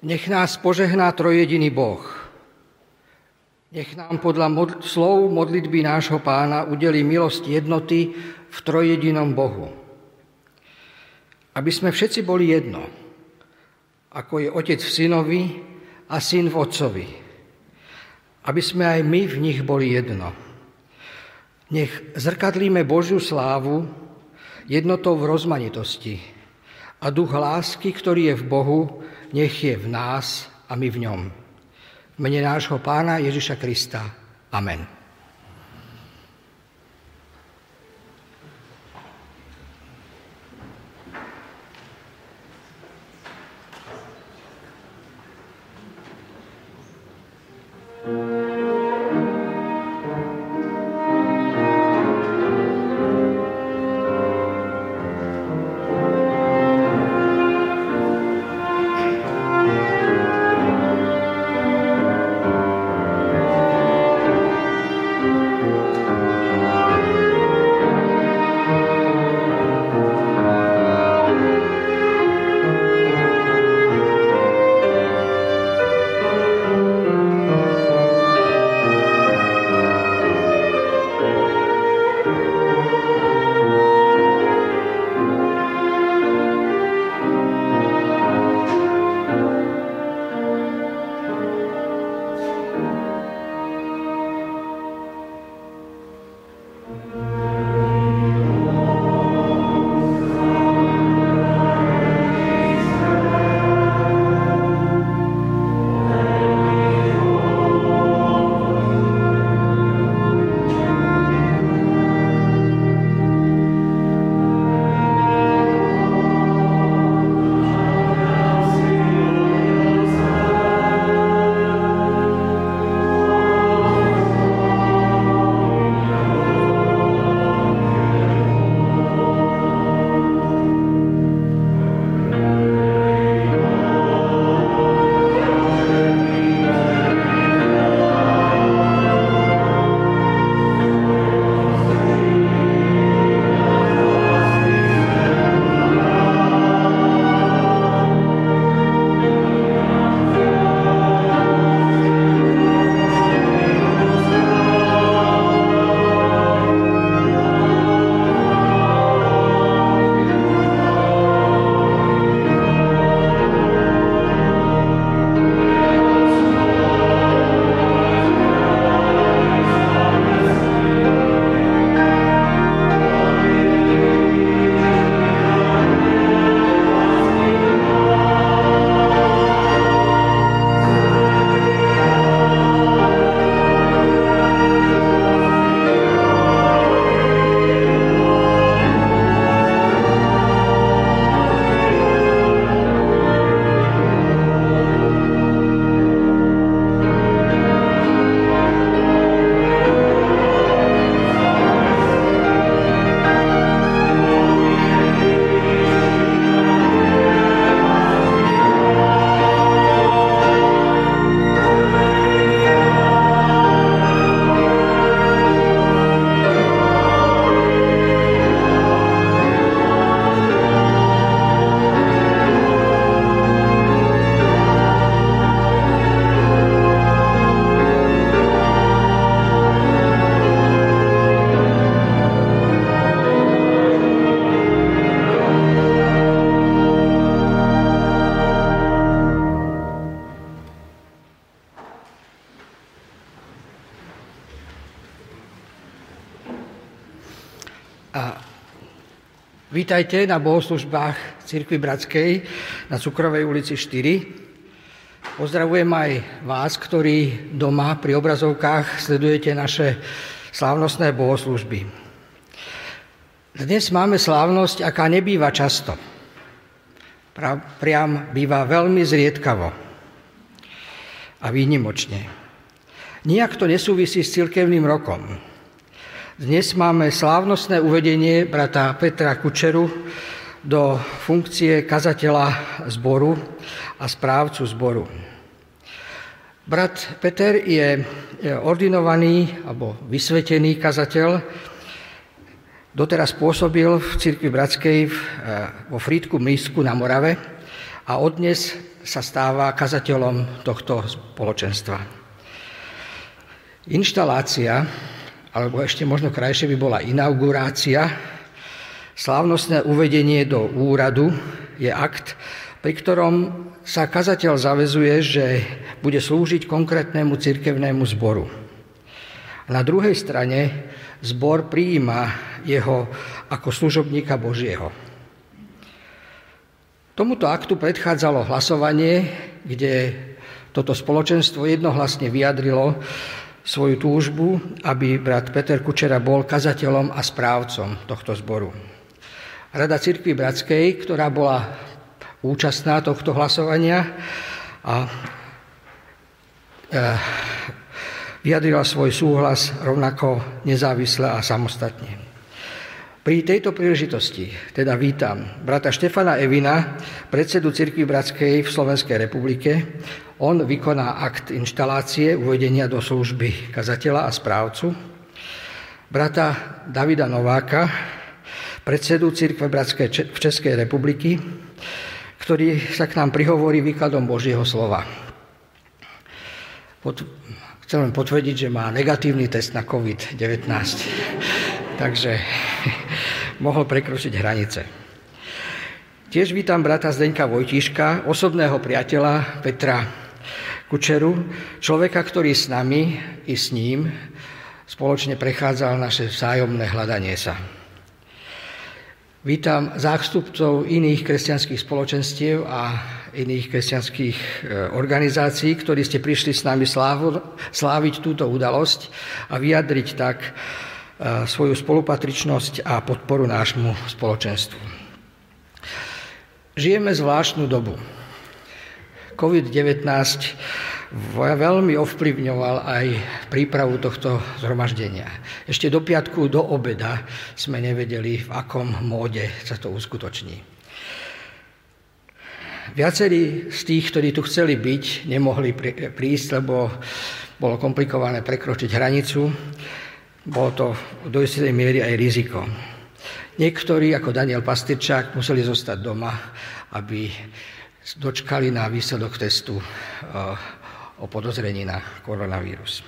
Nech nás požehná trojediný Boh. Nech nám podľa mod- slov modlitby nášho pána udeli milosť jednoty v trojedinom Bohu. Aby sme všetci boli jedno, ako je otec v synovi a syn v otcovi. Aby sme aj my v nich boli jedno. Nech zrkadlíme Božiu slávu jednotou v rozmanitosti a duch lásky, ktorý je v Bohu, nech je v nás a my v ňom. V nášho pána Ježiša Krista. Amen. Vítajte na bohoslužbách Cirkvi Bratskej na Cukrovej ulici 4. Pozdravujem aj vás, ktorí doma pri obrazovkách sledujete naše slávnostné bohoslužby. Dnes máme slávnosť, aká nebýva často. Priam býva veľmi zriedkavo a výnimočne. Nijak to nesúvisí s cirkevným rokom. Dnes máme slávnostné uvedenie brata Petra Kučeru do funkcie kazateľa zboru a správcu zboru. Brat Peter je ordinovaný alebo vysvetený kazateľ. Doteraz pôsobil v cirkvi Bratskej vo Frýdku Mísku na Morave a a odnes sa stáva kazateľom tohto spoločenstva. Inštalácia, alebo ešte možno krajšie by bola inaugurácia, slávnostné uvedenie do úradu je akt, pri ktorom sa kazateľ zavezuje, že bude slúžiť konkrétnemu cirkevnému zboru. Na druhej strane zbor prijíma jeho ako služobníka Božieho. Tomuto aktu predchádzalo hlasovanie, kde toto spoločenstvo jednohlasne vyjadrilo svoju túžbu, aby brat Peter Kučera bol kazateľom a správcom tohto zboru. Rada Cirkvi Bratskej, ktorá bola účastná tohto hlasovania a e, vyjadrila svoj súhlas rovnako nezávisle a samostatne. Pri tejto príležitosti teda vítam brata Štefana Evina, predsedu Cirkvi Bratskej v Slovenskej republike. On vykoná akt inštalácie uvedenia do služby kazateľa a správcu. Brata Davida Nováka, predsedu Cirkve Bratskej v Českej republiky, ktorý sa k nám prihovorí výkladom Božieho slova. Pod, chcem len potvrdiť, že má negatívny test na COVID-19, takže mohol prekročiť hranice. Tiež vítam brata Zdeňka Vojtiška, osobného priateľa Petra Kučeru, človeka, ktorý s nami i s ním spoločne prechádzal naše vzájomné hľadanie sa. Vítam zástupcov iných kresťanských spoločenstiev a iných kresťanských e, organizácií, ktorí ste prišli s nami sláviť túto udalosť a vyjadriť tak svoju spolupatričnosť a podporu nášmu spoločenstvu. Žijeme zvláštnu dobu. COVID-19 veľmi ovplyvňoval aj prípravu tohto zhromaždenia. Ešte do piatku, do obeda sme nevedeli, v akom móde sa to uskutoční. Viacerí z tých, ktorí tu chceli byť, nemohli prísť, lebo bolo komplikované prekročiť hranicu. Bolo to do istej miery aj riziko. Niektorí, ako Daniel Pastyrčák, museli zostať doma, aby dočkali na výsledok testu eh, o podozrení na koronavírus.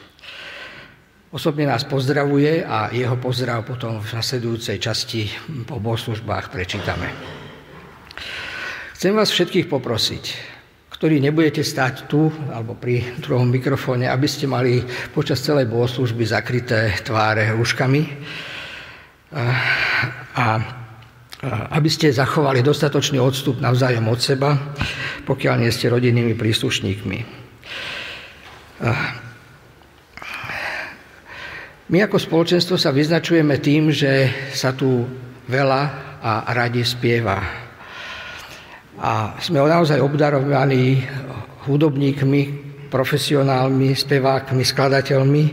Osobne nás pozdravuje a jeho pozdrav potom v nasledujúcej časti po bohoslužbách prečítame. Chcem vás všetkých poprosiť, ktorí nebudete stať tu alebo pri druhom mikrofóne, aby ste mali počas celej bohoslužby zakryté tváre rúškami a aby ste zachovali dostatočný odstup navzájom od seba, pokiaľ nie ste rodinnými príslušníkmi. My ako spoločenstvo sa vyznačujeme tým, že sa tu veľa a radi spieva. A sme naozaj obdarovaní hudobníkmi, profesionálmi, spevákmi, skladateľmi.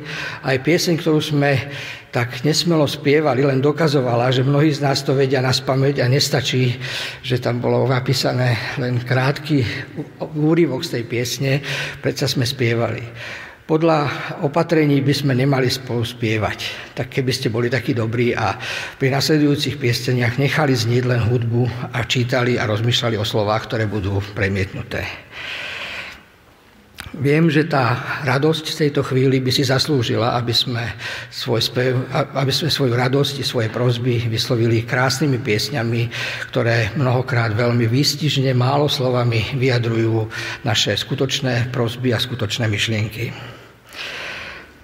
Aj pieseň, ktorú sme tak nesmelo spievali, len dokazovala, že mnohí z nás to vedia na spameť a nestačí, že tam bolo napísané len krátky úryvok z tej piesne, predsa sme spievali. Podľa opatrení by sme nemali spolu spievať. Tak keby ste boli takí dobrí a pri nasledujúcich pieseniach nechali znieť len hudbu a čítali a rozmýšľali o slovách, ktoré budú premietnuté. Viem, že tá radosť v tejto chvíli by si zaslúžila, aby sme, svoj spev, aby sme svoju radosť i svoje prozby vyslovili krásnymi piesňami, ktoré mnohokrát veľmi výstižne, málo slovami vyjadrujú naše skutočné prozby a skutočné myšlienky.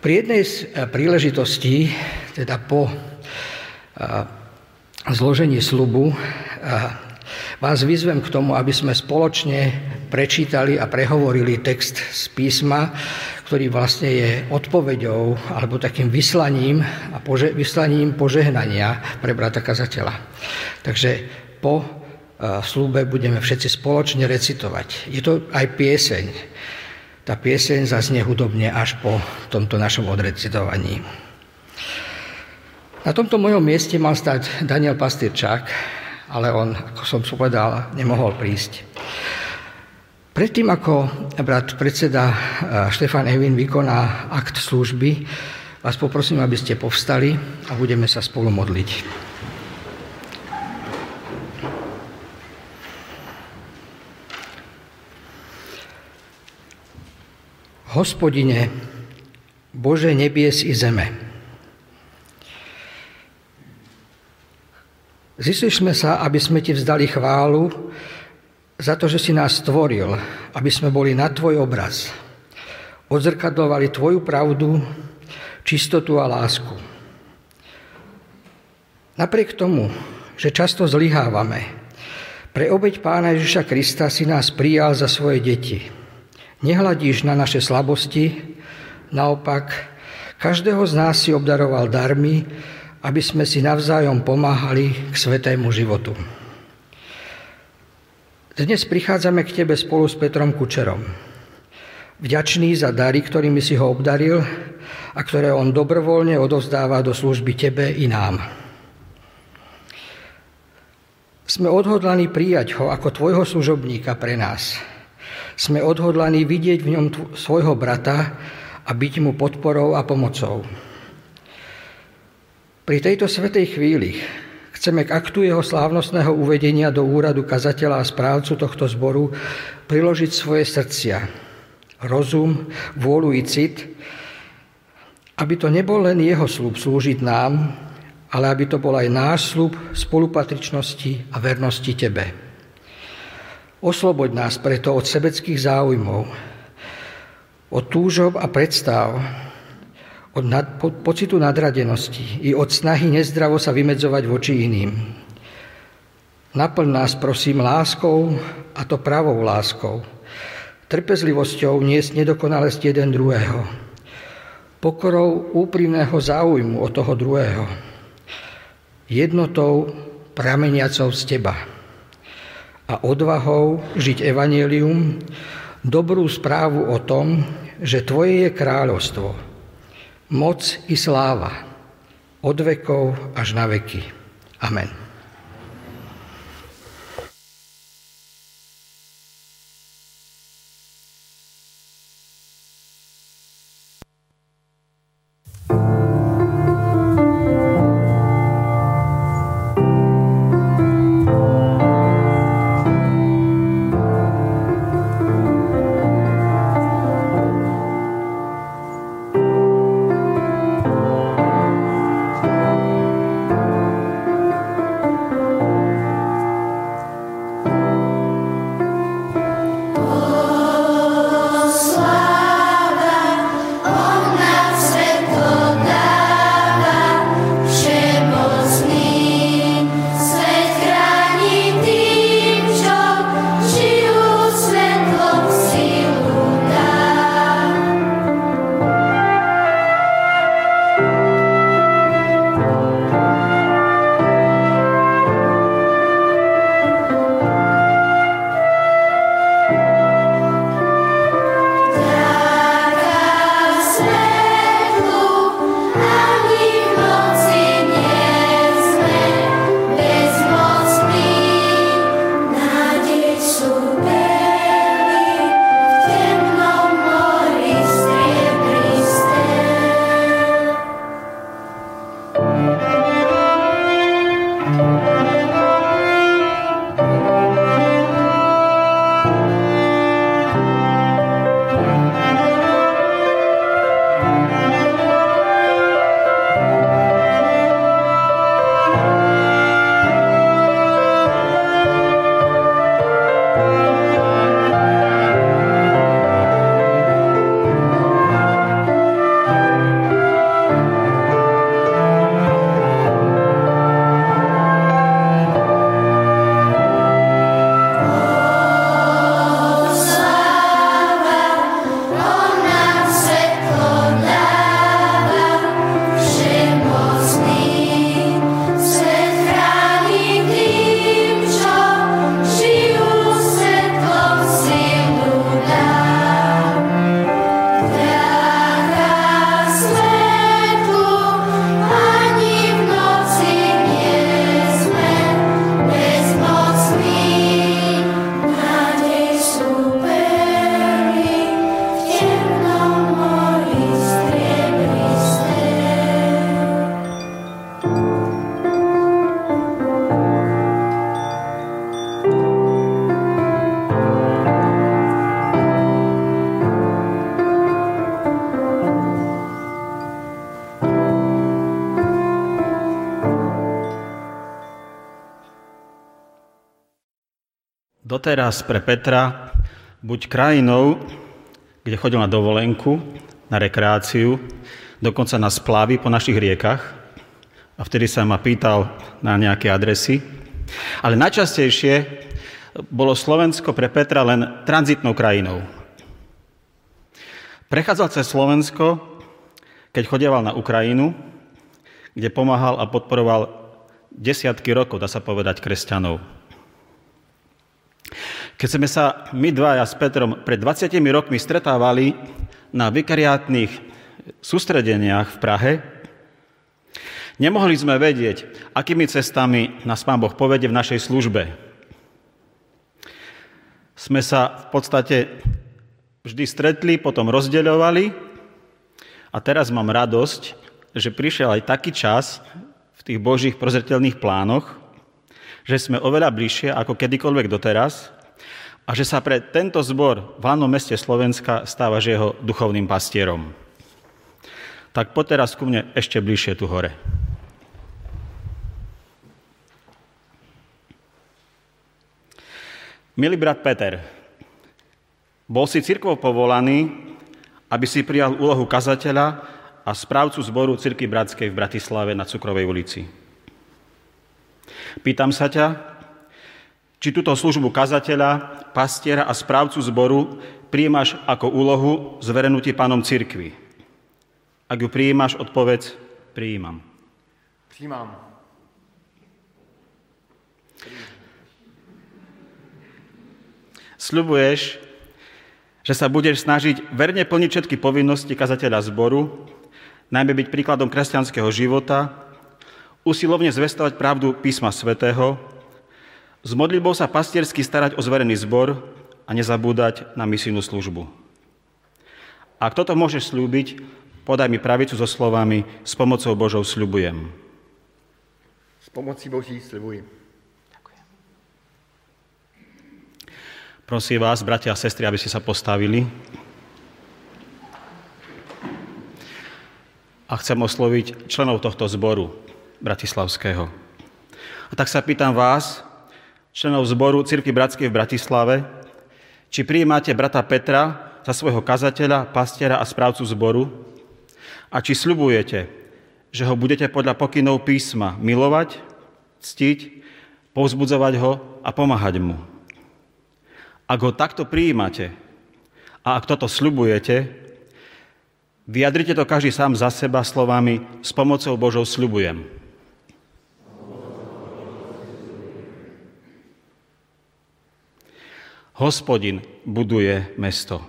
Pri jednej z eh, príležitostí, teda po eh, zložení slubu, eh, Vás vyzvem k tomu, aby sme spoločne prečítali a prehovorili text z písma, ktorý vlastne je odpoveďou alebo takým vyslaním a pože, vyslaním požehnania pre brata kazateľa. Takže po e, slúbe budeme všetci spoločne recitovať. Je to aj pieseň. Tá pieseň zaznie hudobne až po tomto našom odrecitovaní. Na tomto mojom mieste mal stať Daniel Pastyrčák, ale on, ako som povedal, nemohol prísť. Predtým, ako brat predseda eh, Štefan Evin vykoná akt služby, vás poprosím, aby ste povstali a budeme sa spolu modliť. Hospodine, Bože nebies i zeme. Zišli sme sa, aby sme ti vzdali chválu za to, že si nás stvoril, aby sme boli na tvoj obraz. Odzrkadlovali tvoju pravdu, čistotu a lásku. Napriek tomu, že často zlyhávame, pre obeď Pána Ježiša Krista si nás prijal za svoje deti. Nehladíš na naše slabosti, naopak, každého z nás si obdaroval darmi, aby sme si navzájom pomáhali k svetému životu. Dnes prichádzame k Tebe spolu s Petrom Kučerom. Vďačný za dary, ktorými si ho obdaril a ktoré on dobrovoľne odovzdáva do služby Tebe i nám. Sme odhodlaní prijať ho ako Tvojho služobníka pre nás. Sme odhodlaní vidieť v ňom svojho brata a byť mu podporou a pomocou. Pri tejto svetej chvíli chceme k aktu jeho slávnostného uvedenia do úradu kazateľa a správcu tohto zboru priložiť svoje srdcia, rozum, vôľu i cit, aby to nebol len jeho slúb slúžiť nám, ale aby to bol aj náš slúb spolupatričnosti a vernosti Tebe. Osloboď nás preto od sebeckých záujmov, od túžob a predstav, od nad, po, pocitu nadradenosti i od snahy nezdravo sa vymedzovať voči iným. Naplň nás, prosím, láskou, a to pravou láskou, trpezlivosťou niesť nedokonalosť jeden druhého, pokorou úprimného záujmu od toho druhého, jednotou prameniacou z Teba a odvahou žiť evanelium, dobrú správu o tom, že Tvoje je kráľovstvo, moc i sláva od vekov až na veky. Amen. Doteraz pre Petra buď krajinou, kde chodil na dovolenku, na rekreáciu, dokonca na splavy po našich riekach, a vtedy sa ma pýtal na nejaké adresy, ale najčastejšie bolo Slovensko pre Petra len tranzitnou krajinou. Prechádzal cez Slovensko, keď chodieval na Ukrajinu, kde pomáhal a podporoval desiatky rokov, dá sa povedať, kresťanov. Keď sme sa my dvaja s Petrom pred 20 rokmi stretávali na vikariátnych sústredeniach v Prahe, nemohli sme vedieť, akými cestami nás Pán Boh povede v našej službe. Sme sa v podstate vždy stretli, potom rozdeľovali a teraz mám radosť, že prišiel aj taký čas v tých Božích prozretelných plánoch, že sme oveľa bližšie ako kedykoľvek doteraz a že sa pre tento zbor v hlavnom meste Slovenska stáva jeho duchovným pastierom. Tak poď teraz ku mne ešte bližšie tu hore. Milý brat Peter, bol si církvou povolaný, aby si prijal úlohu kazateľa a správcu zboru Cirky Bratskej v Bratislave na Cukrovej ulici. Pýtam sa ťa, či túto službu kazateľa, pastiera a správcu zboru prijímaš ako úlohu zverenú ti pánom cirkvi. Ak ju prijímaš, odpovedz, prijímam. Přijímám. Sľubuješ, že sa budeš snažiť verne plniť všetky povinnosti kazateľa zboru najmä byť príkladom kresťanského života, usilovne zvestovať pravdu písma svätého, s modlitbou sa pastiersky starať o zverený zbor a nezabúdať na misijnú službu. Ak toto môžeš slúbiť, podaj mi pravicu so slovami s pomocou Božou sľubujem. S pomocí Boží slibuji. Prosím vás, bratia a sestry, aby ste sa postavili. a chcem osloviť členov tohto zboru bratislavského. A tak sa pýtam vás, členov zboru Cirky Bratskej v Bratislave, či prijímate brata Petra za svojho kazateľa, pastiera a správcu zboru a či sľubujete, že ho budete podľa pokynov písma milovať, ctiť, povzbudzovať ho a pomáhať mu. Ak ho takto prijímate a ak toto sľubujete, Vyjadrite to každý sám za seba slovami s pomocou Božou sľubujem. Hospodin buduje mesto.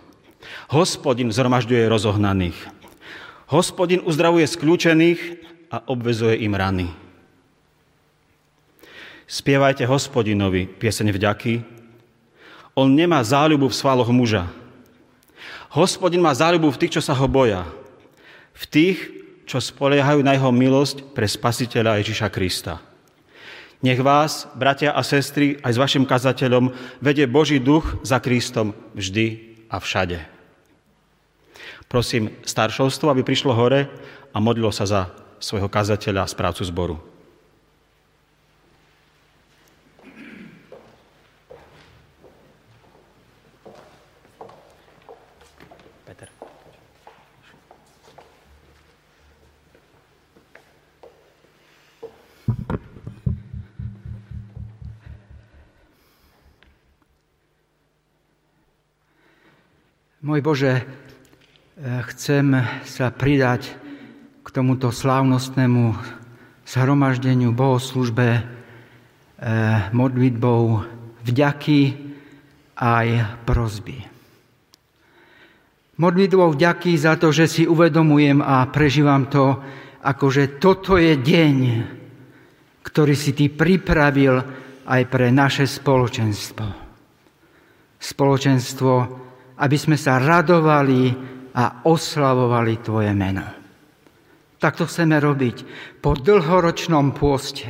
Hospodin zhromažďuje rozohnaných. Hospodin uzdravuje skľúčených a obvezuje im rany. Spievajte hospodinovi pieseň vďaky. On nemá záľubu v svaloch muža, Hospodin má záľubu v tých, čo sa ho boja. V tých, čo spoliehajú na jeho milosť pre spasiteľa Ježiša Krista. Nech vás, bratia a sestry, aj s vašim kazateľom vedie Boží duch za Kristom vždy a všade. Prosím staršovstvo, aby prišlo hore a modlilo sa za svojho kazateľa a správcu zboru. Môj Bože, eh, chcem sa pridať k tomuto slávnostnému zhromaždeniu, bohoslužbe, eh, modlitbou vďaky aj prozby. Modlitbou vďaky za to, že si uvedomujem a prežívam to, ako že toto je deň, ktorý si Ty pripravil aj pre naše spoločenstvo. Spoločenstvo aby sme sa radovali a oslavovali Tvoje meno. Tak to chceme robiť po dlhoročnom pôste,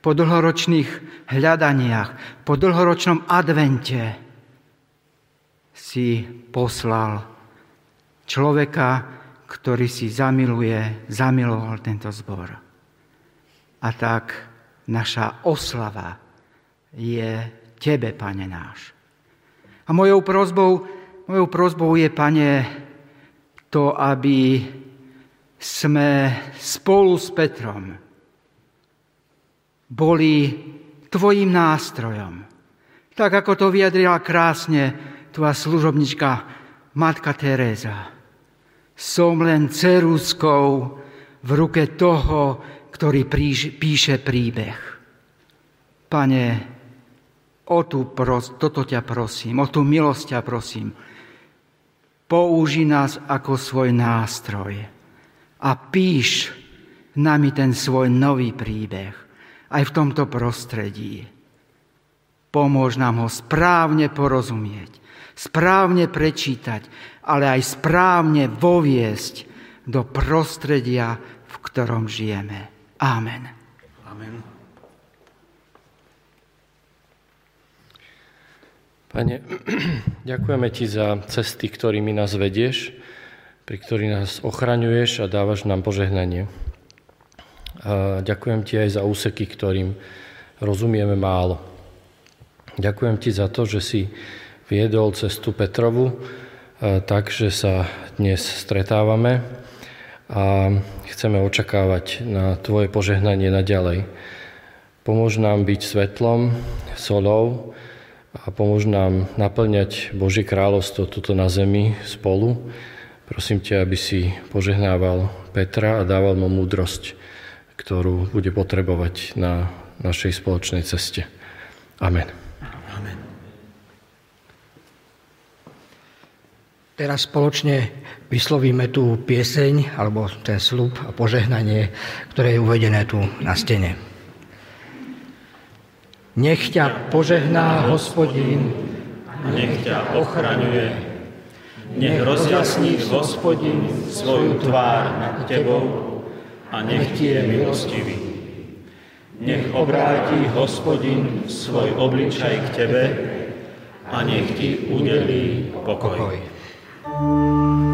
po dlhoročných hľadaniach, po dlhoročnom advente si poslal človeka, ktorý si zamiluje, zamiloval tento zbor. A tak naša oslava je Tebe, Pane náš. A mojou prozbou, mojou prozbou je, pane, to, aby sme spolu s Petrom boli tvojim nástrojom. Tak, ako to vyjadrila krásne tvoja služobnička Matka Teréza. Som len ceruskou v ruke toho, ktorý píše príbeh. Pane, o tú pros, toto ťa prosím, o tú milosť ťa prosím. Použi nás ako svoj nástroj a píš nami ten svoj nový príbeh aj v tomto prostredí. Pomôž nám ho správne porozumieť, správne prečítať, ale aj správne voviesť do prostredia, v ktorom žijeme. Amen. Amen. Pane, ďakujeme Ti za cesty, ktorými nás vedieš, pri ktorých nás ochraňuješ a dávaš nám požehnanie. A ďakujem Ti aj za úseky, ktorým rozumieme málo. Ďakujem Ti za to, že si viedol cestu Petrovu tak, že sa dnes stretávame a chceme očakávať na Tvoje požehnanie naďalej. Pomôž nám byť svetlom, solou, a pomôž nám naplňať Božie kráľovstvo tuto na zemi spolu. Prosím ťa, aby si požehnával Petra a dával mu múdrosť, ktorú bude potrebovať na našej spoločnej ceste. Amen. Amen. Teraz spoločne vyslovíme tú pieseň, alebo ten slub a požehnanie, ktoré je uvedené tu na stene. Nech ťa požehná hospodín, nech ťa ochraňuje, nech rozjasní hospodín svoju tvár nad tebou a nech ti je milostivý. Nech obráti hospodin svoj obličaj k tebe a nech ti udelí pokoj. pokoj.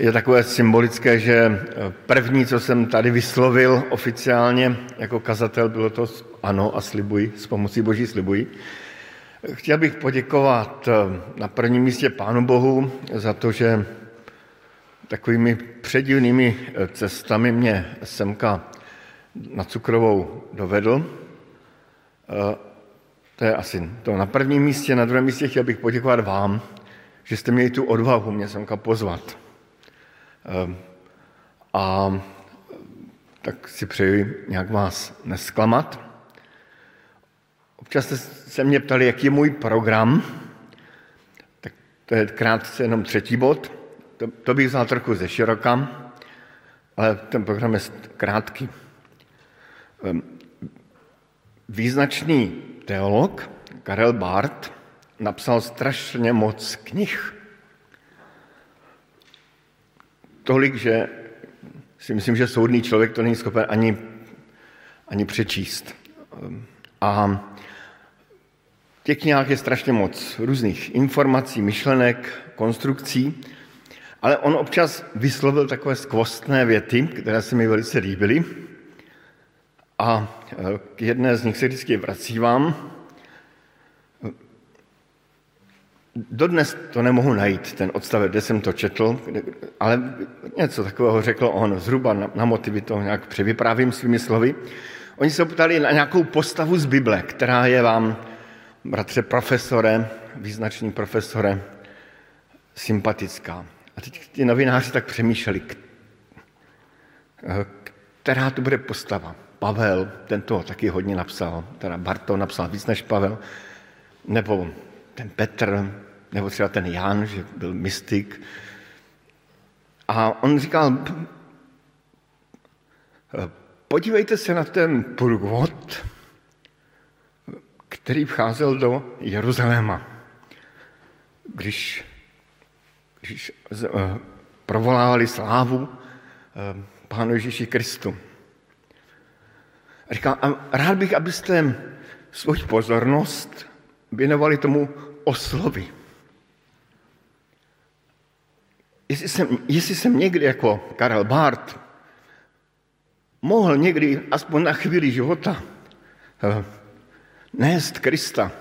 Je takové symbolické, že eh, první, co jsem tady vyslovil oficiálně jako kazatel, bylo to ano a slibuji, s pomocí Boží slibuji. Chtěl bych poděkovat eh, na prvním místě Pánu Bohu za to, že takovými předivnými eh, cestami mě semka na cukrovou dovedl. To je asi to na prvním místě. Na druhém místě chtěl bych poděkovat vám, že jste měli tu odvahu mě semka pozvat. Ehm, a tak si přeji nějak vás nesklamat. Občas jste se mě ptali, jaký je můj program, tak to je krátce jenom třetí bod. To, to bych vzal trochu ze široka, ale ten program je krátký. Ehm, význačný teolog Karel Barth napsal strašně moc knih tolik, že si myslím, že soudný člověk to není schopen ani, ani přečíst. A těch knihách je strašně moc různých informací, myšlenek, konstrukcí, ale on občas vyslovil takové skvostné věty, které se mi velice líbily. A k jedné z nich se vždycky vracívám. Dodnes to nemohu najít, ten odstavec, kde jsem to četl, ale něco takového řekl on, zhruba na, na motivy to nějak převyprávím svými slovy. Oni se ptali na nějakou postavu z Bible, která je vám, bratře profesore, význačný profesore, sympatická. A teď ti novináři tak přemýšleli, která to bude postava. Pavel, ten to taky hodně napsal, teda Barto napsal víc než Pavel, nebo ten Petr, nebo třeba ten Jan, že byl mystik. A on říkal, podívejte se na ten průvod, který vcházel do Jeruzaléma. Když, když eh, provolávali slávu eh, Pánu Ježíši Kristu. A říkal, a rád bych, abyste svou pozornost věnovali tomu oslovi. Jestli jsem, jestli jsem někdy jako Karel Barth mohl někdy aspoň na chvíli života eh, nést Krista,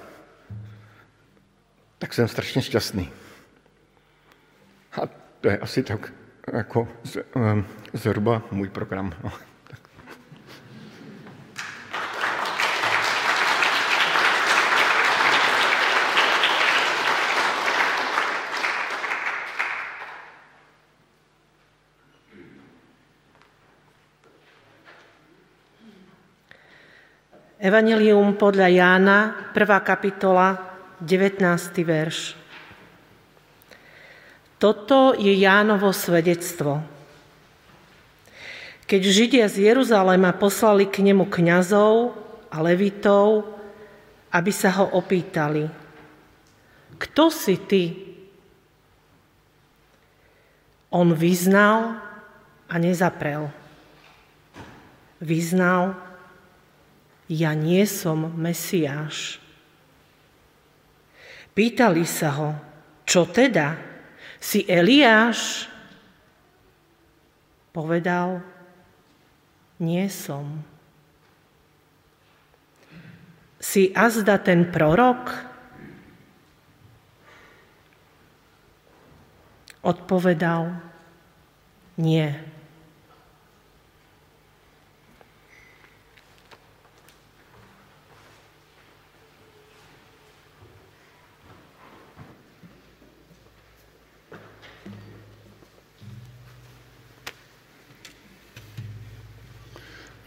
tak jsem strašně šťastný. A to je asi tak jako eh, zhruba můj program. No. Evangelium podľa Jána, 1. kapitola, 19. verš. Toto je Jánovo svedectvo. Keď Židia z Jeruzalema poslali k nemu kňazov a levitov, aby sa ho opýtali, kto si ty? On vyznal a nezaprel. Vyznal ja nie som Mesiáš. Pýtali sa ho, čo teda? Si Eliáš? Povedal, nie som. Si azda ten prorok? Odpovedal, nie.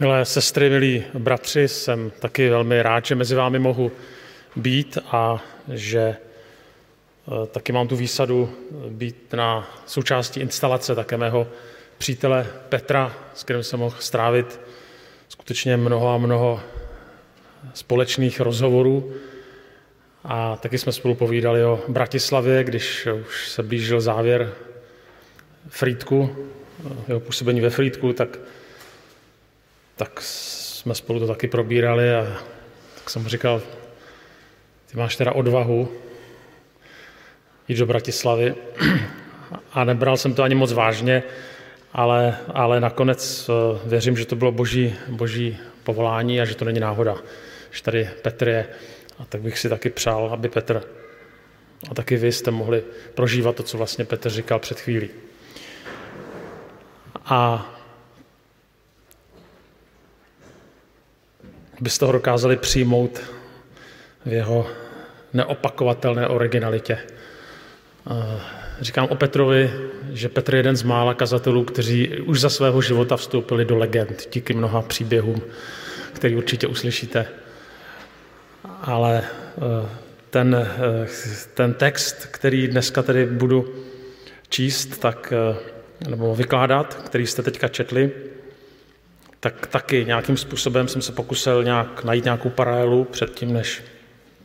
Milé sestry, milí bratři, jsem taky velmi rád, že mezi vámi mohu být a že eh, taky mám tu výsadu být na součástí instalace také mého přítele Petra, s kterým jsem mohl strávit skutečně mnoho a mnoho společných rozhovorů. A taky jsme spolu povídali o Bratislavě, když už se blížil závěr Frýdku, jeho působení ve Frýdku, tak tak jsme spolu to taky probírali a tak jsem mu říkal, ty máš teda odvahu jít do Bratislavy a nebral jsem to ani moc vážně, ale, ale nakonec eh, věřím, že to bylo boží, boží povolání a že to není náhoda, že tady Petr je. A tak bych si taky přál, aby Petr a taky vy jste mohli prožívat to, co vlastně Petr říkal před chvílí. A byste ho dokázali přijmout v jeho neopakovatelné originalitě. Říkám o Petrovi, že Petr je jeden z mála kazatelů, kteří už za svého života vstoupili do legend díky mnoha příběhům, který určitě uslyšíte. Ale e, ten, e, ten text, který dneska tedy budu číst, tak, e, nebo vykládat, který jste teďka četli, tak taky nějakým způsobem jsem se pokusil nějak najít nějakou paralelu před tím, než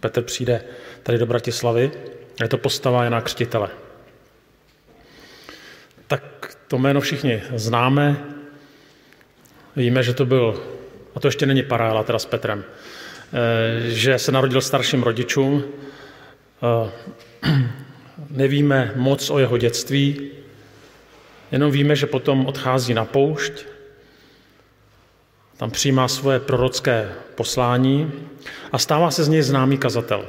Petr přijde tady do Bratislavy. Je to postava Jana Křtitele. Tak to jméno všichni známe. Víme, že to byl, a to ještě není paralela teda s Petrem, eh, že se narodil starším rodičům. Eh, nevíme moc o jeho dětství, jenom víme, že potom odchází na poušť tam přijímá svoje prorocké poslání a stává se z něj známý kazatel.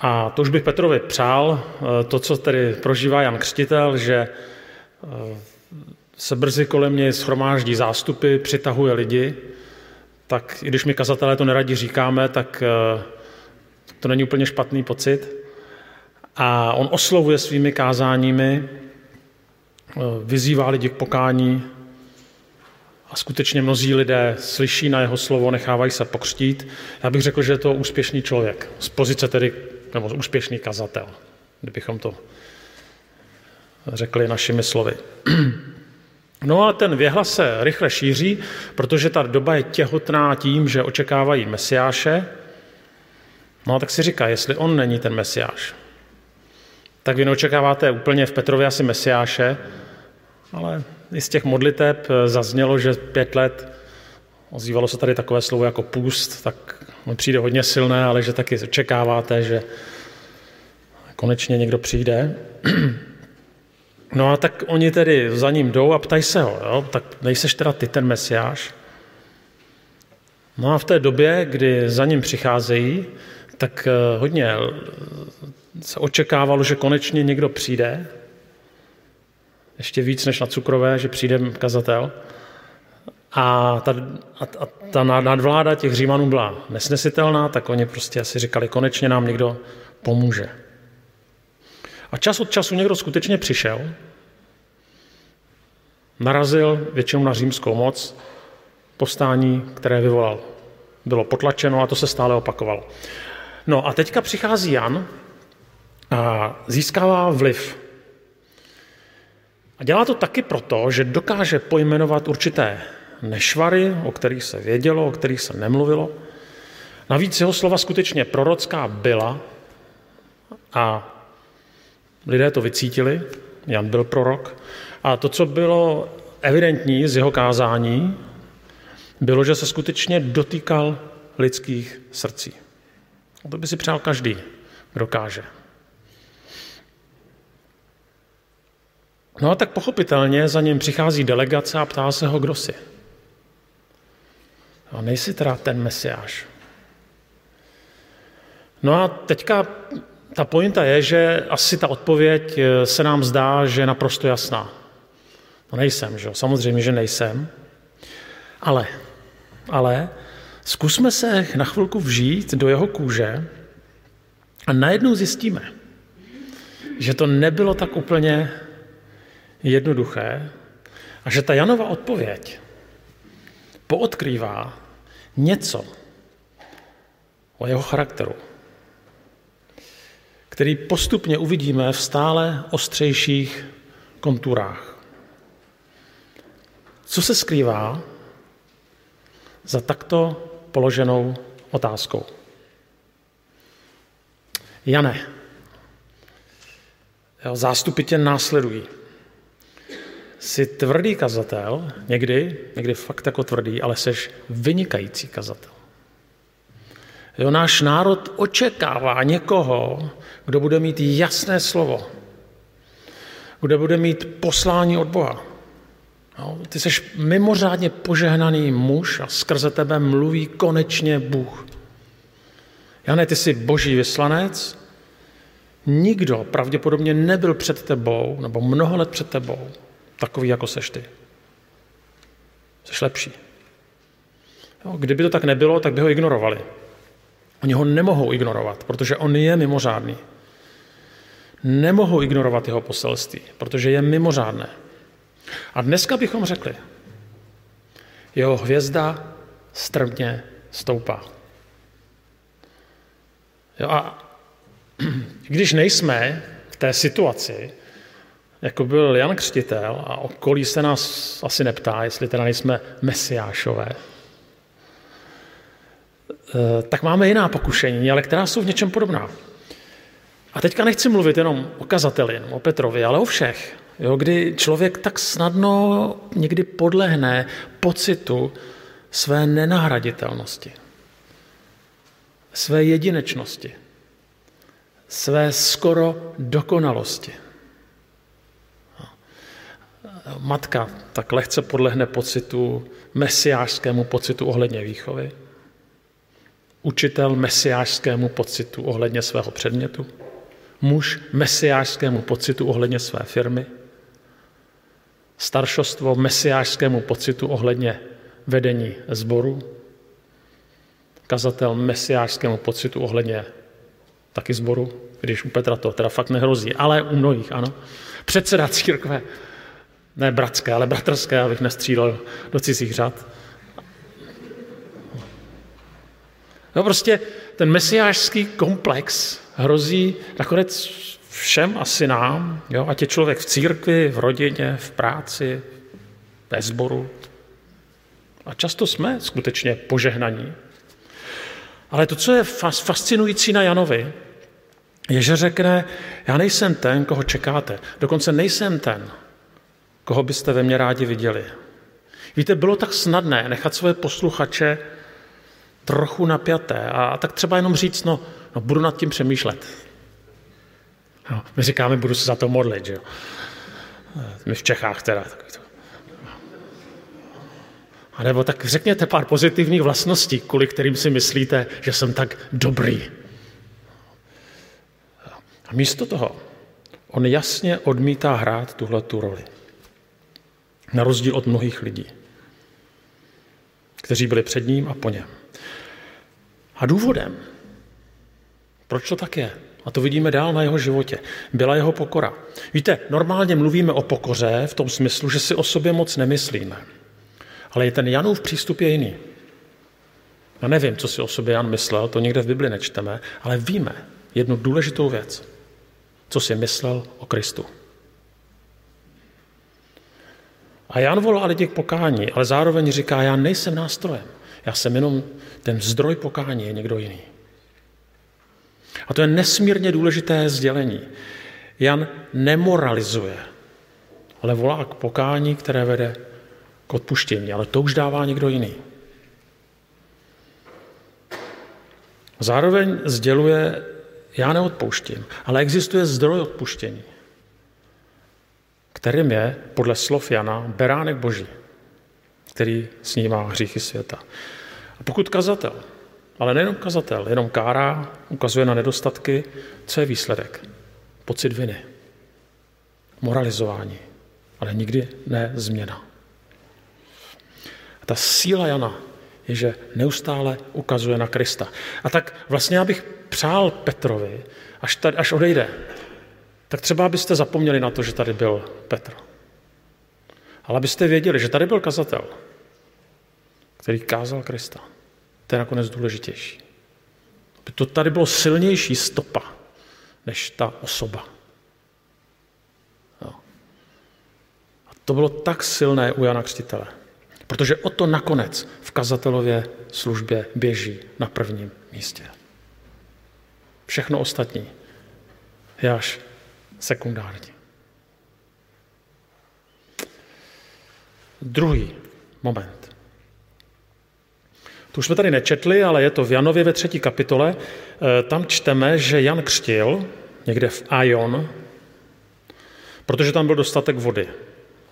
A to už bych Petrovi přál, eh, to, co tedy prožívá Jan Křtitel, že eh, se brzy kolem něj schromáždí zástupy, přitahuje lidi, tak i když my kazatelé to neradi říkáme, tak eh, to není úplně špatný pocit. A on oslovuje svými kázáními, vyzývá lidi k pokání a skutečně mnozí lidé slyší na jeho slovo, nechávají se pokřtít. Já bych řekl, že je to úspěšný člověk, z pozice tedy nebo úspěšný kazatel, kdybychom to řekli našimi slovy. No a ten věhlas se rychle šíří, protože ta doba je těhotná tím, že očekávají mesiáše. No a tak si říká, jestli on není ten mesiáš, tak vy neočekáváte úplně v Petrově asi mesiáše, ale i z těch modliteb zaznělo, že pět let, ozývalo se tady takové slovo jako půst, tak mi přijde hodně silné, ale že taky očekáváte, že konečně někdo přijde. No a tak oni tedy za ním jdou a ptají se ho, jo? tak nejseš teda ty ten mesiáš? No a v té době, kdy za ním přicházejí, tak eh, hodně se očekávalo, že konečně někdo přijde, ještě víc než na cukrové, že přijde kazatel. A ta, a, a ta nadvláda těch Římanů byla nesnesitelná, tak oni prostě asi říkali, konečně nám někdo pomůže. A čas od času někdo skutečně přišel, narazil většinou na římskou moc, povstání, které vyvolal. Bylo potlačeno a to se stále opakovalo. No a teďka přichází Jan a získává vliv. A dělá to taky proto, že dokáže pojmenovat určité nešvary, o kterých se vědělo, o kterých se nemluvilo. Navíc jeho slova skutečně prorocká byla a lidé to vycítili, Jan byl prorok. A to, co bylo evidentní z jeho kázání, bylo, že se skutečně dotýkal lidských srdcí. A to by si přál každý, kdo káže. No a tak pochopitelně za ním přichází delegace a ptá se ho, kdo jsi. A nejsi teda ten mesiáš. No a teďka ta pointa je, že asi ta odpověď eh, se nám zdá, že je naprosto jasná. No nejsem, že jo? Samozřejmě, že nejsem. Ale, ale zkusme se na chvilku vžít do jeho kůže a najednou zjistíme, že to nebylo tak úplně jednoduché a že ta Janova odpověď poodkrývá něco o jeho charakteru, který postupně uvidíme v stále ostřejších konturách. Co se skrývá za takto položenou otázkou? Jane, zástupy tě následují. Jsi tvrdý kazatel, někdy, někdy fakt jako tvrdý, ale jsi vynikající kazatel. Jo, náš národ očekává někoho, kdo bude mít jasné slovo, kdo bude mít poslání od Boha. Jo, ty jsi mimořádně požehnaný muž a skrze tebe mluví konečně Bůh. Jane, ty jsi boží vyslanec, nikdo pravděpodobně nebyl před tebou, nebo mnoho let před tebou, takový, jako seš ty. Jsi lepší. Jo, kdyby to tak nebylo, tak by ho ignorovali. Oni ho nemohou ignorovat, protože on je mimořádný. Nemohou ignorovat jeho poselství, protože je mimořádné. A dneska bychom řekli, jeho hvězda strmě stoupá. Jo a když nejsme v té situaci, jako byl Jan Křtitel a okolí se nás asi neptá, jestli teda nejsme mesiášové, Eh, tak máme jiná pokušení, ale která jsou v něčem podobná. A teďka nechci mluvit jenom o kazateli, jenom o Petrovi, ale o všech. Jo, kdy člověk tak snadno někdy podlehne pocitu své nenahraditelnosti, své jedinečnosti, své skoro dokonalosti. Matka tak lehce podlehne pocitu, mesiářskému pocitu ohledně výchovy. učitel mesiářskému pocitu ohledně svého předmětu, muž mesiářskému pocitu ohledně své firmy, staršostvo mesiářskému pocitu ohledně vedení sboru, kazatel mesiářskému pocitu ohledně taky sboru, když u Petra to teda fakt nehrozí, ale u mnohých, ano. Předseda církve, ne bratské, ale bratrské, abych nestřílel do cizích řad. No prostě ten mesiářský komplex hrozí nakonec všem asi nám, jo? ať je člověk v církvi, v rodině, v práci, ve sboru. A často jsme skutečně požehnaní. Ale to, co je fascinující na Janovi, je, že řekne, já nejsem ten, koho čekáte. Dokonce nejsem ten, koho byste ve mně rádi viděli. Víte, bylo tak snadné nechat své posluchače trochu napjaté a tak třeba jenom říct, no, no budu nad tím přemýšlet. No, my říkáme, budu se za to modlit, že jo. My v Čechách teda. To. A nebo tak řekněte pár pozitivních vlastností, kvůli kterým si myslíte, že jsem tak dobrý. A místo toho on jasně odmítá hrát tuhle tu roli. Na rozdíl od mnohých lidí, kteří byli před ním a po něm. A důvodem, proč to tak je, a to vidíme dál na jeho životě, byla jeho pokora. Víte, normálně mluvíme o pokoře v tom smyslu, že si o sobě moc nemyslíme. Ale i ten Janův přístup je jiný. Já nevím, co si o sobě Jan myslel, to někde v Bibli nečteme, ale víme jednu důležitou věc, co si myslel o Kristu. A Jan volá lidi k pokání, ale zároveň říká, já nejsem nástrojem. Já jsem jenom ten zdroj pokání, je někdo jiný. A to je nesmírně důležité sdělení. Jan nemoralizuje, ale volá k pokání, které vede k odpuštění, ale to už dává někdo jiný. Zároveň sděluje, já neodpouštím, ale existuje zdroj odpuštění, kterým je, podle slov Jana, beránek Boží, který snímá hříchy světa. A pokud kazatel, ale nejenom kazatel, jenom kárá, ukazuje na nedostatky, co je výsledek? Pocit viny, moralizování, ale nikdy ne změna. A ta síla Jana je, že neustále ukazuje na Krista. A tak vlastně já bych přál Petrovi, až, tady, až odejde, tak třeba byste zapomněli na to, že tady byl Petr. Ale abyste věděli, že tady byl kazatel, který kázal Krista. To je nakonec důležitější. Aby to tady bylo silnější stopa, než ta osoba. Jo. A to bylo tak silné u Jana Křtitele. Protože o to nakonec v kazatelově službě běží na prvním místě. Všechno ostatní je až sekundární. Druhý moment. To už jsme tady nečetli, ale je to v Janově ve třetí kapitole. E, tam čteme, že Jan křtil někde v Aion, protože tam byl dostatek vody.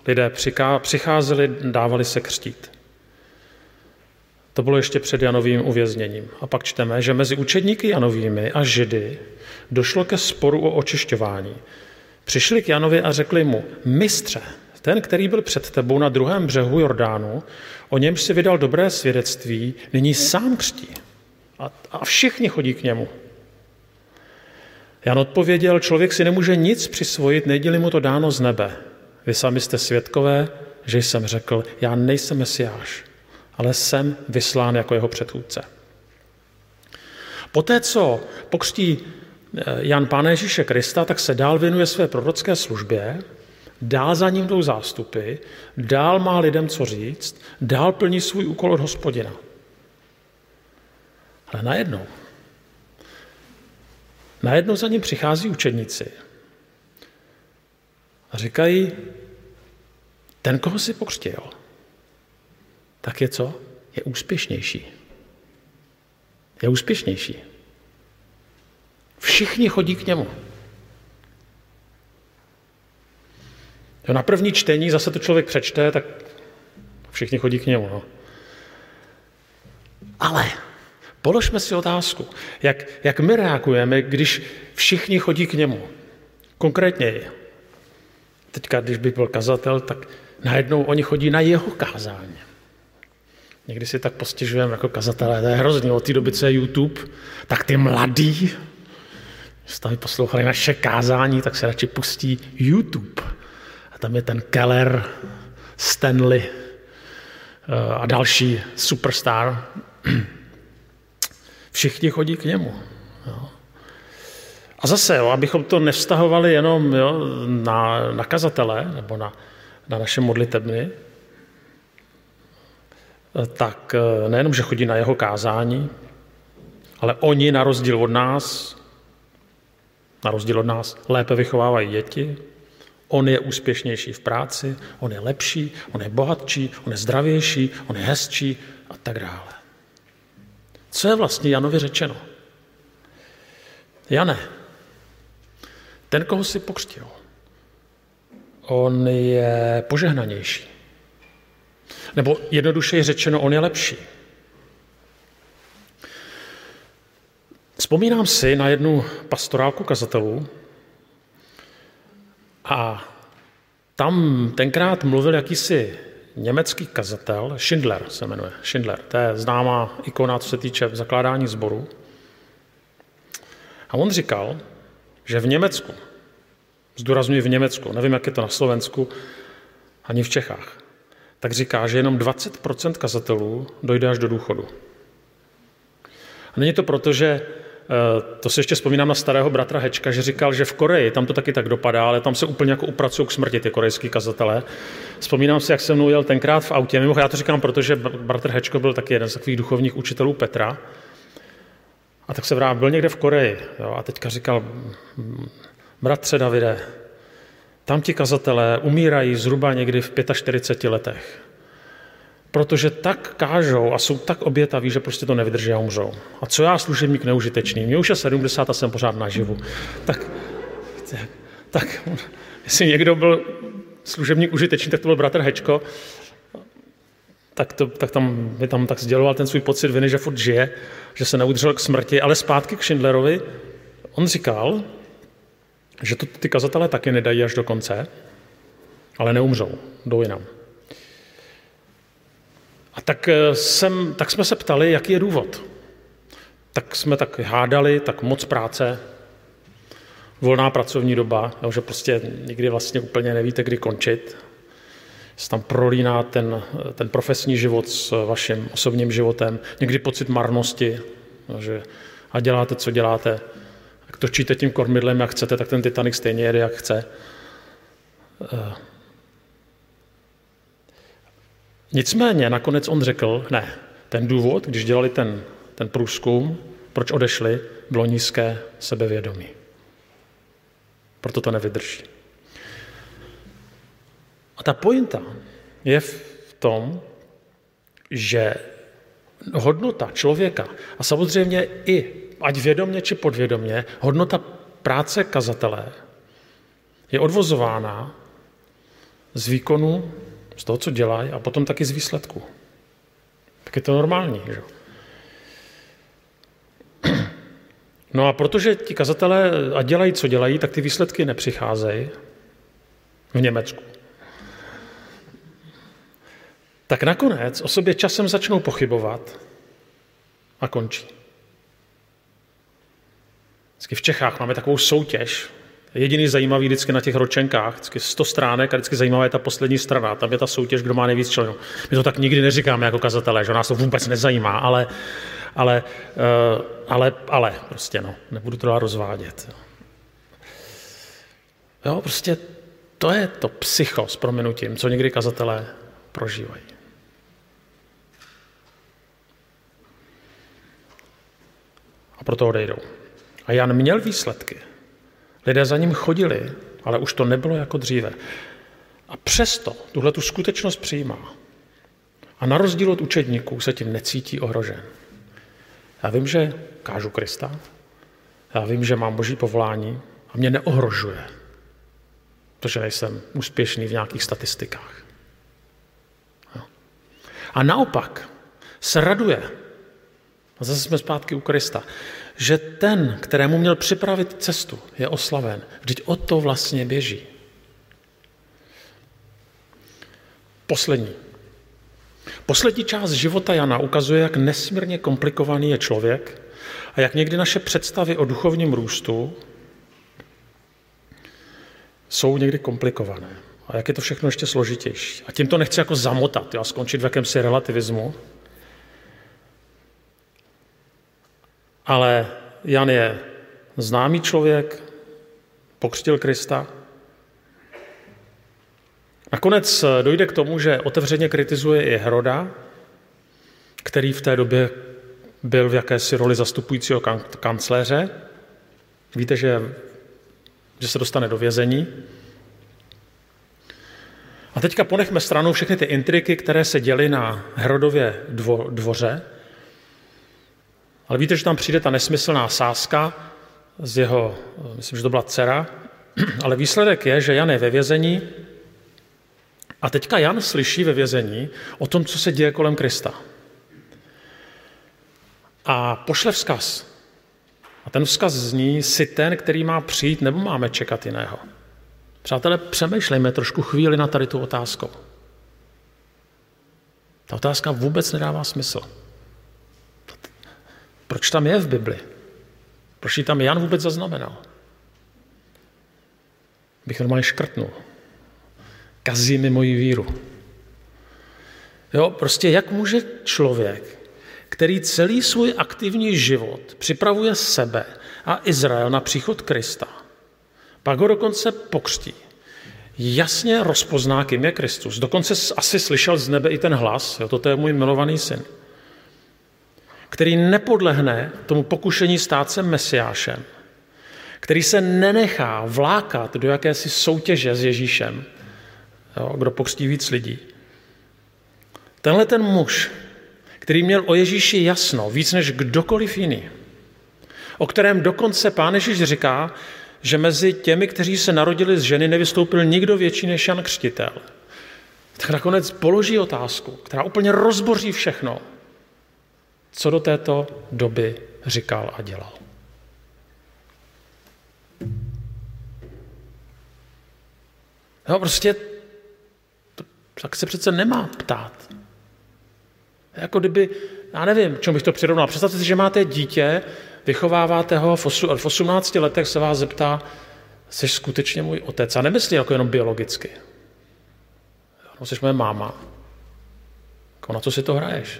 Lidé přicházeli, dávali se křtít. To bylo ještě před Janovým uvězněním. A pak čteme, že mezi učedníky Janovými a Židy došlo ke sporu o očišťování. Přišli k Janovi a řekli mu, mistře, ten, který byl před tebou na druhém břehu Jordánu, o němž si vydal dobré svědectví, nyní sám křtí. A, a všichni chodí k němu. Jan odpověděl, člověk si nemůže nic přisvojit, neděli mu to dáno z nebe. Vy sami jste svědkové, že jsem řekl, já nejsem mesiáš, ale jsem vyslán jako jeho předchůdce. Poté, co pokřtí eh, Jan Pána Ježíše Krista, tak se dál věnuje své prorocké službě, dál za ním jdou zástupy, dál má lidem co říct, dál plní svůj úkol od hospodina. Ale najednou, najednou za ním přichází učedníci a říkají, ten, koho si pokřtěl, tak je co? Je úspěšnější. Je úspěšnější. Všichni chodí k němu. Jo, na první čtení zase to člověk přečte, tak všichni chodí k němu. No. Ale Položme si otázku, jak, jak my reagujeme, když všichni chodí k němu. Konkrétně teďka, když by byl kazatel, tak najednou oni chodí na jeho kázání. Někdy si tak postěžujeme jako kazatelé, to je hrozný, od té doby, co je YouTube, tak ty mladí, když tam poslouchali naše kázání, tak se radši pustí YouTube. A tam je ten Keller, Stanley eh, a další superstar. Všichni chodí k němu. A zase, abychom to nevztahovali jenom na, na kazatele nebo na, na naše modlitebny, tak eh, nejenom, že chodí na jeho kázání, ale oni na rozdíl od nás, na rozdíl od nás, lépe vychovávají děti, on je úspěšnější v práci, on je lepší, on je bohatší, on je zdravější, on je hezčí a tak dále. Co je vlastně Janovi řečeno? Jane, ten, koho si pokřtil, on je požehnanější. Nebo jednoduše řečeno, on je lepší. Vzpomínám si na jednu pastorálku kazatelů a tam tenkrát mluvil jakýsi německý kazatel, Schindler se jmenuje, Schindler, to je známá ikona, co se týče zakládání sboru. A on říkal, že v Německu, zdůraznuju v Německu, nevím, jak je to na Slovensku, ani v Čechách, tak říká, že jenom 20% kazatelů dojde až do důchodu. A není to proto, že eh, to si ještě vzpomínám na starého bratra Hečka, že říkal, že v Koreji, tam to taky tak dopadá, ale tam se úplně jako upracují k smrti ty korejský kazatelé. Vzpomínám si, jak jsem mnou jel tenkrát v autě, mimo já to říkám, protože bratr Hečko byl taky jeden z takových duchovních učitelů Petra. A tak se vrát, byl někde v Koreji jo, a teďka říkal, bratře Davide, tam ti kazatelé umírají zhruba někdy v 45 letech. Protože tak kážou a jsou tak obětaví, že prostě to nevydrží a umřou. A co já, služebník neužitečný? Mě už je 70 a jsem pořád naživu. Tak, tak jestli někdo byl služebník užitečný, tak to byl bratr Hečko, tak, to, tak tam, mi tam tak sděloval ten svůj pocit viny, že furt žije, že se neudržel k smrti, ale zpátky k Schindlerovi, on říkal, že to ty kazatelé taky nedají až do konce, ale neumřou, jdou jinam. A tak, eh, jsem, tak jsme se ptali, jaký je důvod. Tak jsme tak hádali, tak moc práce, volná pracovní doba, že prostě nikdy vlastně úplně nevíte, kdy končit. Se tam prolíná ten, ten profesní život s vaším osobním životem, někdy pocit marnosti, že a děláte, co děláte, točíte tím kormidlem, jak chcete, tak ten Titanic stejně jede, jak chce. Eh. Nicméně nakonec on řekl, ne, ten důvod, když dělali ten, ten průzkum, proč odešli, bylo nízké sebevědomí. Proto to nevydrží. A ta pointa je v tom, že hodnota člověka a samozřejmě i ať vědomně či podvědomně, hodnota práce kazatele je odvozována z výkonu, z toho, co dělají, a potom taky z výsledku. Tak je to normální, že? No a protože ti kazatelé a dělají, co dělají, tak ty výsledky nepřicházejí v Německu. Tak nakonec o sobě časem začnou pochybovat a končí. Vždycky v Čechách máme takovou soutěž. Jediný zajímavý vždycky na těch ročenkách, vždycky 100 stránek a vždycky zajímavá je ta poslední strana. Tam je ta soutěž, kdo má nejvíc členů. My to tak nikdy neříkáme jako kazatelé, že nás to vůbec nezajímá, ale, ale, uh, ale, ale prostě no, nebudu to rozvádět. Jo, prostě to je to psycho s proměnutím, co někdy kazatelé prožívají. A proto odejdou. A Jan měl výsledky. Lidé za ním chodili, ale už to nebylo jako dříve. A přesto tuhle tu skutečnost přijímá. A na rozdíl od učedníků se tím necítí ohrožen. Já vím, že kážu Krista, já vím, že mám boží povolání a mě neohrožuje, protože nejsem úspěšný v nějakých statistikách. A naopak se raduje, A zase jsme zpátky u Krista. Že ten, kterému měl připravit cestu, je oslaven. Vždyť o to vlastně běží. Poslední. Poslední část života Jana ukazuje, jak nesmírně komplikovaný je člověk a jak někdy naše představy o duchovním růstu jsou někdy komplikované. A jak je to všechno ještě složitější. A tím to nechci jako zamotat a skončit v jakémsi relativismu. Ale Jan je známý člověk, pokřtil Krista. Nakonec dojde k tomu, že otevřeně kritizuje i Heroda, který v té době byl v jakési roli zastupujícího kancléře. Víte, že, že se dostane do vězení. A teďka ponechme stranou všechny ty intriky, které se děly na Herodově dvo, dvoře. Ale víte, že tam přijde ta nesmyslná sázka z jeho, myslím, že to byla dcera, ale výsledek je, že Jan je ve vězení a teďka Jan slyší ve vězení o tom, co se děje kolem Krista. A pošle vzkaz. A ten vzkaz zní, si ten, který má přijít, nebo máme čekat jiného. Přátelé, přemýšlejme trošku chvíli na tady tu otázku. Ta otázka vůbec nedává smysl. Proč tam je v Bibli? Proč ji tam Jan vůbec zaznamenal? Bych normálně škrtnul. Kazí mi moji víru. Jo, prostě jak může člověk, který celý svůj aktivní život připravuje sebe a Izrael na příchod Krista, pak ho dokonce pokřtí. Jasně rozpozná, kým je Kristus. Dokonce asi slyšel z nebe i ten hlas, jo, toto je můj milovaný syn, který nepodlehne tomu pokušení stát se mesiášem, který se nenechá vlákat do jakési soutěže s Ježíšem, jo, kdo pokřtí víc lidí. Tenhle ten muž, který měl o Ježíši jasno, víc než kdokoliv jiný, o kterém dokonce pán Ježíš říká, že mezi těmi, kteří se narodili z ženy, nevystoupil nikdo větší než Jan Křtitel. Tak nakonec položí otázku, která úplně rozboří všechno, co do této doby říkal a dělal. No prostě tak se přece nemá ptát. Jako kdyby, já nevím, čemu bych to přirovnal. Představte si, že máte dítě, vychováváte ho, v 18 letech se vás zeptá, jsi skutečně můj otec. A nemyslí jako jenom biologicky. No, jsi moje máma. Jako na co si to hraješ?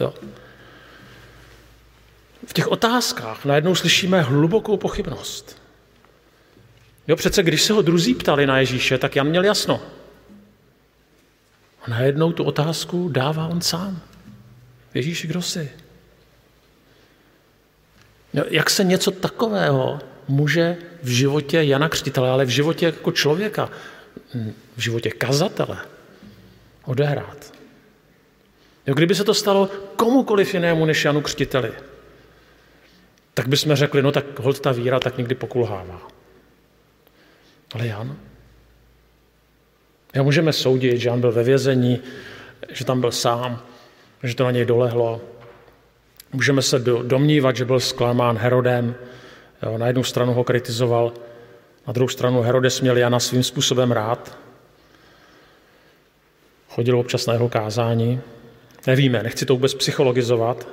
Jo. V těch otázkách najednou slyšíme hlubokou pochybnost. Jo, přece když se ho druzí ptali na Ježíše, tak Jan měl jasno. A najednou tu otázku dává on sám. Ježíši, kdo jsi? Jak se něco takového může v životě Jana Křtitele, ale v životě jako člověka, v životě kazatele odehrát? Jo, kdyby se to stalo komukoliv jinému než Janu Křtiteli, tak bychom řekli, no tak hold ta víra tak někdy pokulhává. Ale Jan? Já můžeme soudit, že Jan byl ve vězení, že tam byl sám, že to na něj dolehlo, Můžeme se domnívat, že byl zklamán Herodem. Jo, na jednu stranu ho kritizoval, na druhou stranu Herodes měl Jana svým způsobem rád. Chodil občas na jeho kázání. Nevíme, nechci to vůbec psychologizovat.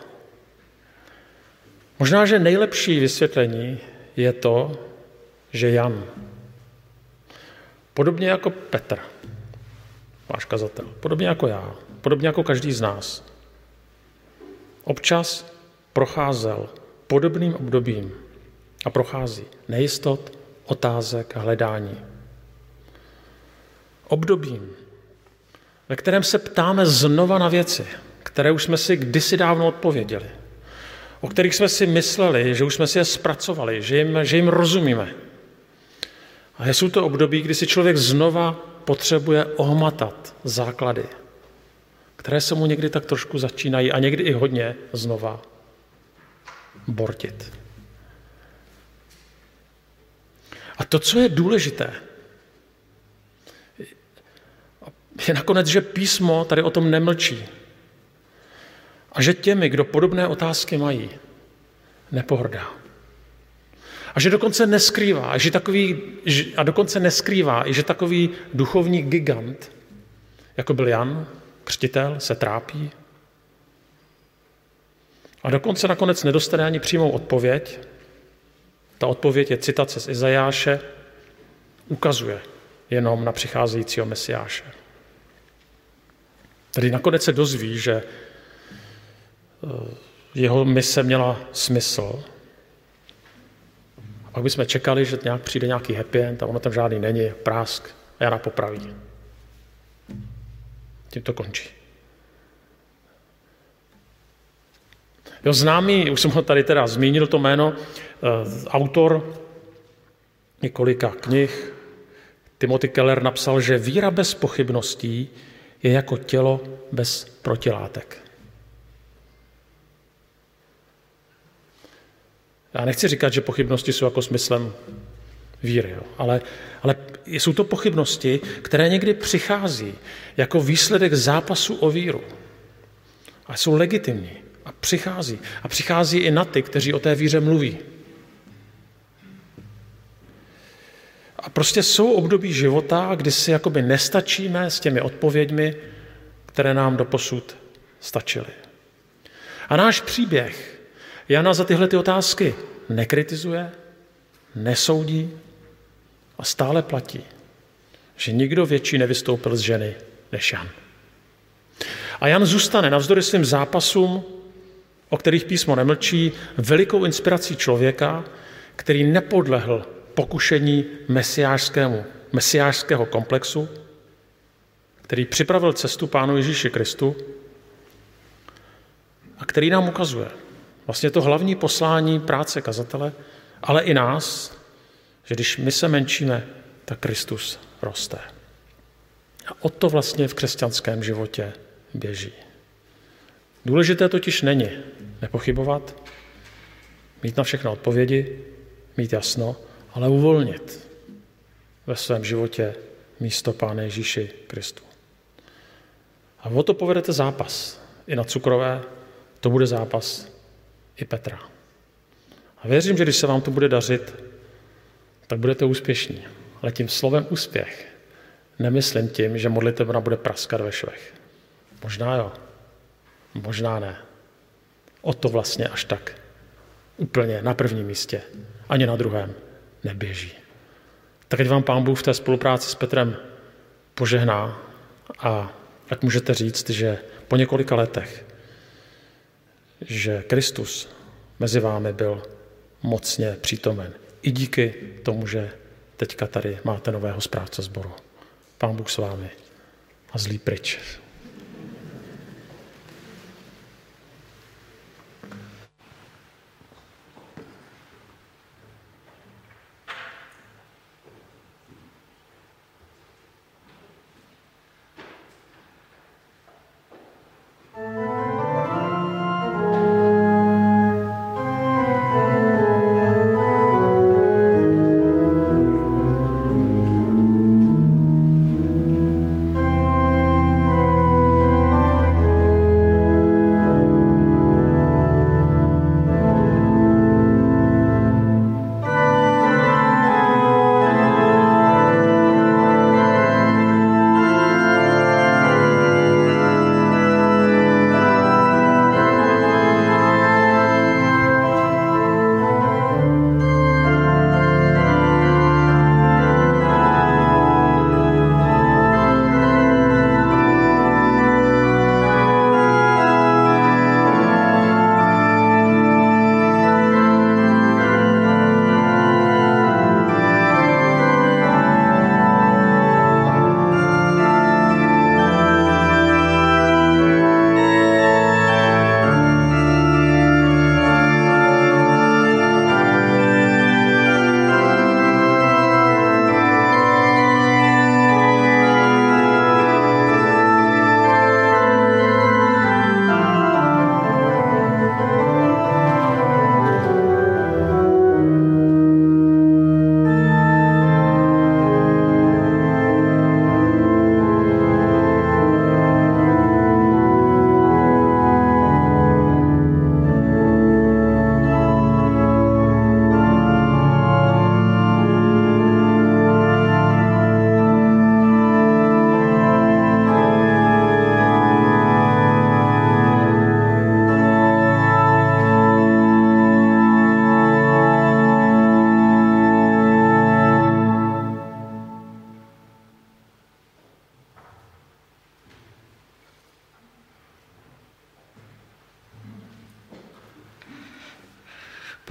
Možná, že nejlepší vysvětlení je to, že Jan, podobně jako Petr, váš kazatel, podobně jako já, podobně jako každý z nás, Občas procházel podobným obdobím a prochází nejistot, otázek a hledání. Obdobím, ve kterém se ptáme znova na věci, které už jsme si kdysi dávno odpověděli, o kterých jsme si mysleli, že už jsme si je zpracovali, že jim, že jim rozumíme. A jsou to období, kdy si člověk znova potřebuje ohmatat základy, které se mu někdy tak trošku začínají a někdy i hodně znova bortit. A to, co je důležité, je nakonec, že písmo tady o tom nemlčí. A že těmi, kdo podobné otázky mají, nepohrdá. A že dokonce neskrývá, že takový, a dokonce neskrývá, že takový duchovní gigant, jako byl Jan, křtitel, se trápí. A dokonce nakonec nedostane ani přímou odpověď. Ta odpověď je citace z Izajáše, ukazuje jenom na přicházejícího Mesiáše. Tedy nakonec se dozví, že eh, jeho mise měla smysl. A pak bychom čekali, že nějak přijde nějaký happy end a ono tam žádný není, prásk a Jana popraví. Tím to končí. Jo, známý, už jsem ho tady teda zmínil, to jméno, eh, autor několika knih, Timothy Keller napsal, že víra bez pochybností je jako tělo bez protilátek. Já nechci říkat, že pochybnosti jsou jako smyslem víry, jo. Ale, ale jsou to pochybnosti, které někdy přichází jako výsledek zápasu o víru. A jsou legitimní. A přichází. A přichází i na ty, kteří o té víře mluví. A prostě jsou období života, kdy si jakoby nestačíme s těmi odpověďmi, které nám doposud stačily. A náš příběh Jana za tyhle ty otázky nekritizuje, nesoudí a stále platí, že nikdo větší nevystoupil z ženy než Jan. A Jan zůstane navzdory svým zápasům, o kterých písmo nemlčí, velikou inspirací člověka, který nepodlehl pokušení mesiářskému, mesiářského komplexu, který připravil cestu Pánu Ježíši Kristu a který nám ukazuje vlastně to hlavní poslání práce kazatele, ale i nás, že když my se menšíme, tak Kristus roste. A o to vlastně v křesťanském životě běží. Důležité totiž není nepochybovat, mít na všechno odpovědi, mít jasno, ale uvolnit ve svém životě místo Páne Ježíši Kristu. A o to povedete zápas. I na cukrové to bude zápas i Petra. A věřím, že když se vám to bude dařit, tak budete úspěšní. Ale tím slovem úspěch nemyslím tím, že modlitebna bude praskat ve švech. Možná jo, možná ne. O to vlastně až tak úplně na prvním místě, ani na druhém neběží. Tak ať vám Pán Bůh v té spolupráci s Petrem požehná a jak můžete říct, že po několika letech, že Kristus mezi vámi byl mocně přítomen. I díky tomu, že teďka tady máte nového správce sboru. Pán Bůh s vámi a zlý pryč.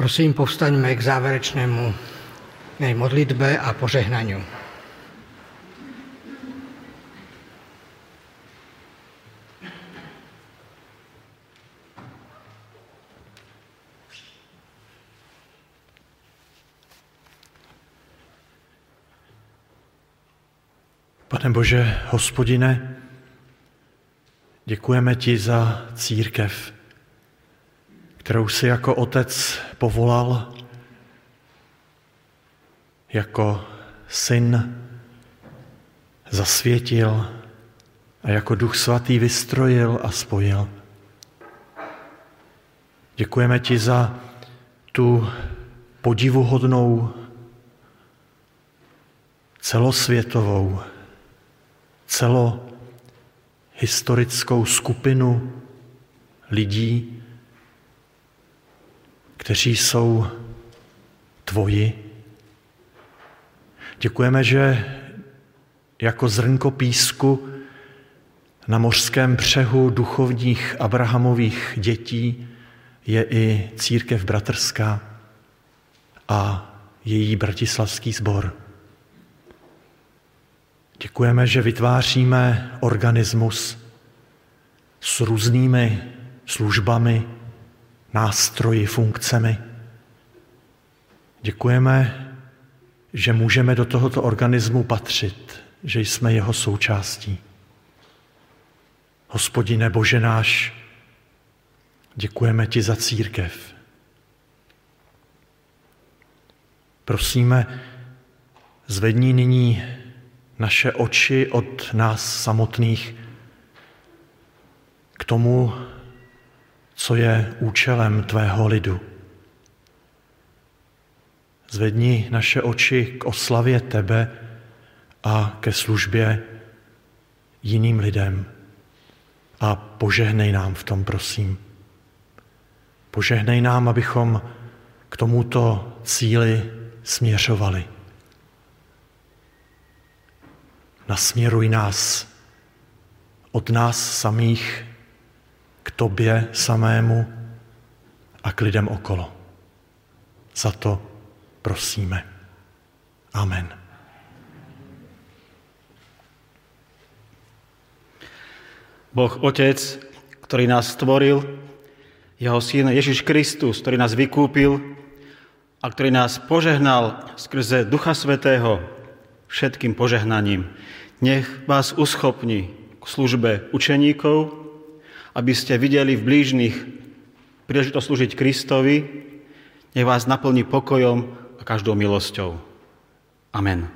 Prosím, povstaňme k záverečnému modlitbe a požehnaniu. Pane Bože, hospodine, děkujeme ti za církev, kterou si jako otec povolal, jako syn zasvětil a jako duch svatý vystrojil a spojil. Děkujeme ti za tu podivuhodnou celosvětovou celohistorickou skupinu lidí, kteří jsou tvoji. Děkujeme, že jako zrnko písku na mořském břehu duchovních Abrahamových dětí je i církev bratrská a její bratislavský sbor. Děkujeme, že vytváříme organismus s různými službami, nástroji, funkcemi. Děkujeme, že můžeme do tohoto organismu patřit, že jsme jeho součástí. Hospodine Bože náš, děkujeme ti za církev. Prosíme, zvedni nyní naše oči od nás samotných k tomu, co je účelem tvého lidu. Zvedni naše oči k oslavě tebe a ke službě jiným lidem. A požehnej nám v tom, prosím. Požehnej nám, abychom k tomuto cíli směřovali. Nasměruj nás od nás samých tobě samému a k lidem okolo. Za to prosíme. Amen. Boh Otec, ktorý nás stvoril, jeho syn Ježiš Kristus, ktorý nás vykúpil a ktorý nás požehnal skrze Ducha Svetého všetkým požehnaním, nech vás uschopní k službe učeníkov, aby ste videli v blížnych príležitosť slúžiť Kristovi, nech vás naplní pokojom a každou milosťou. Amen.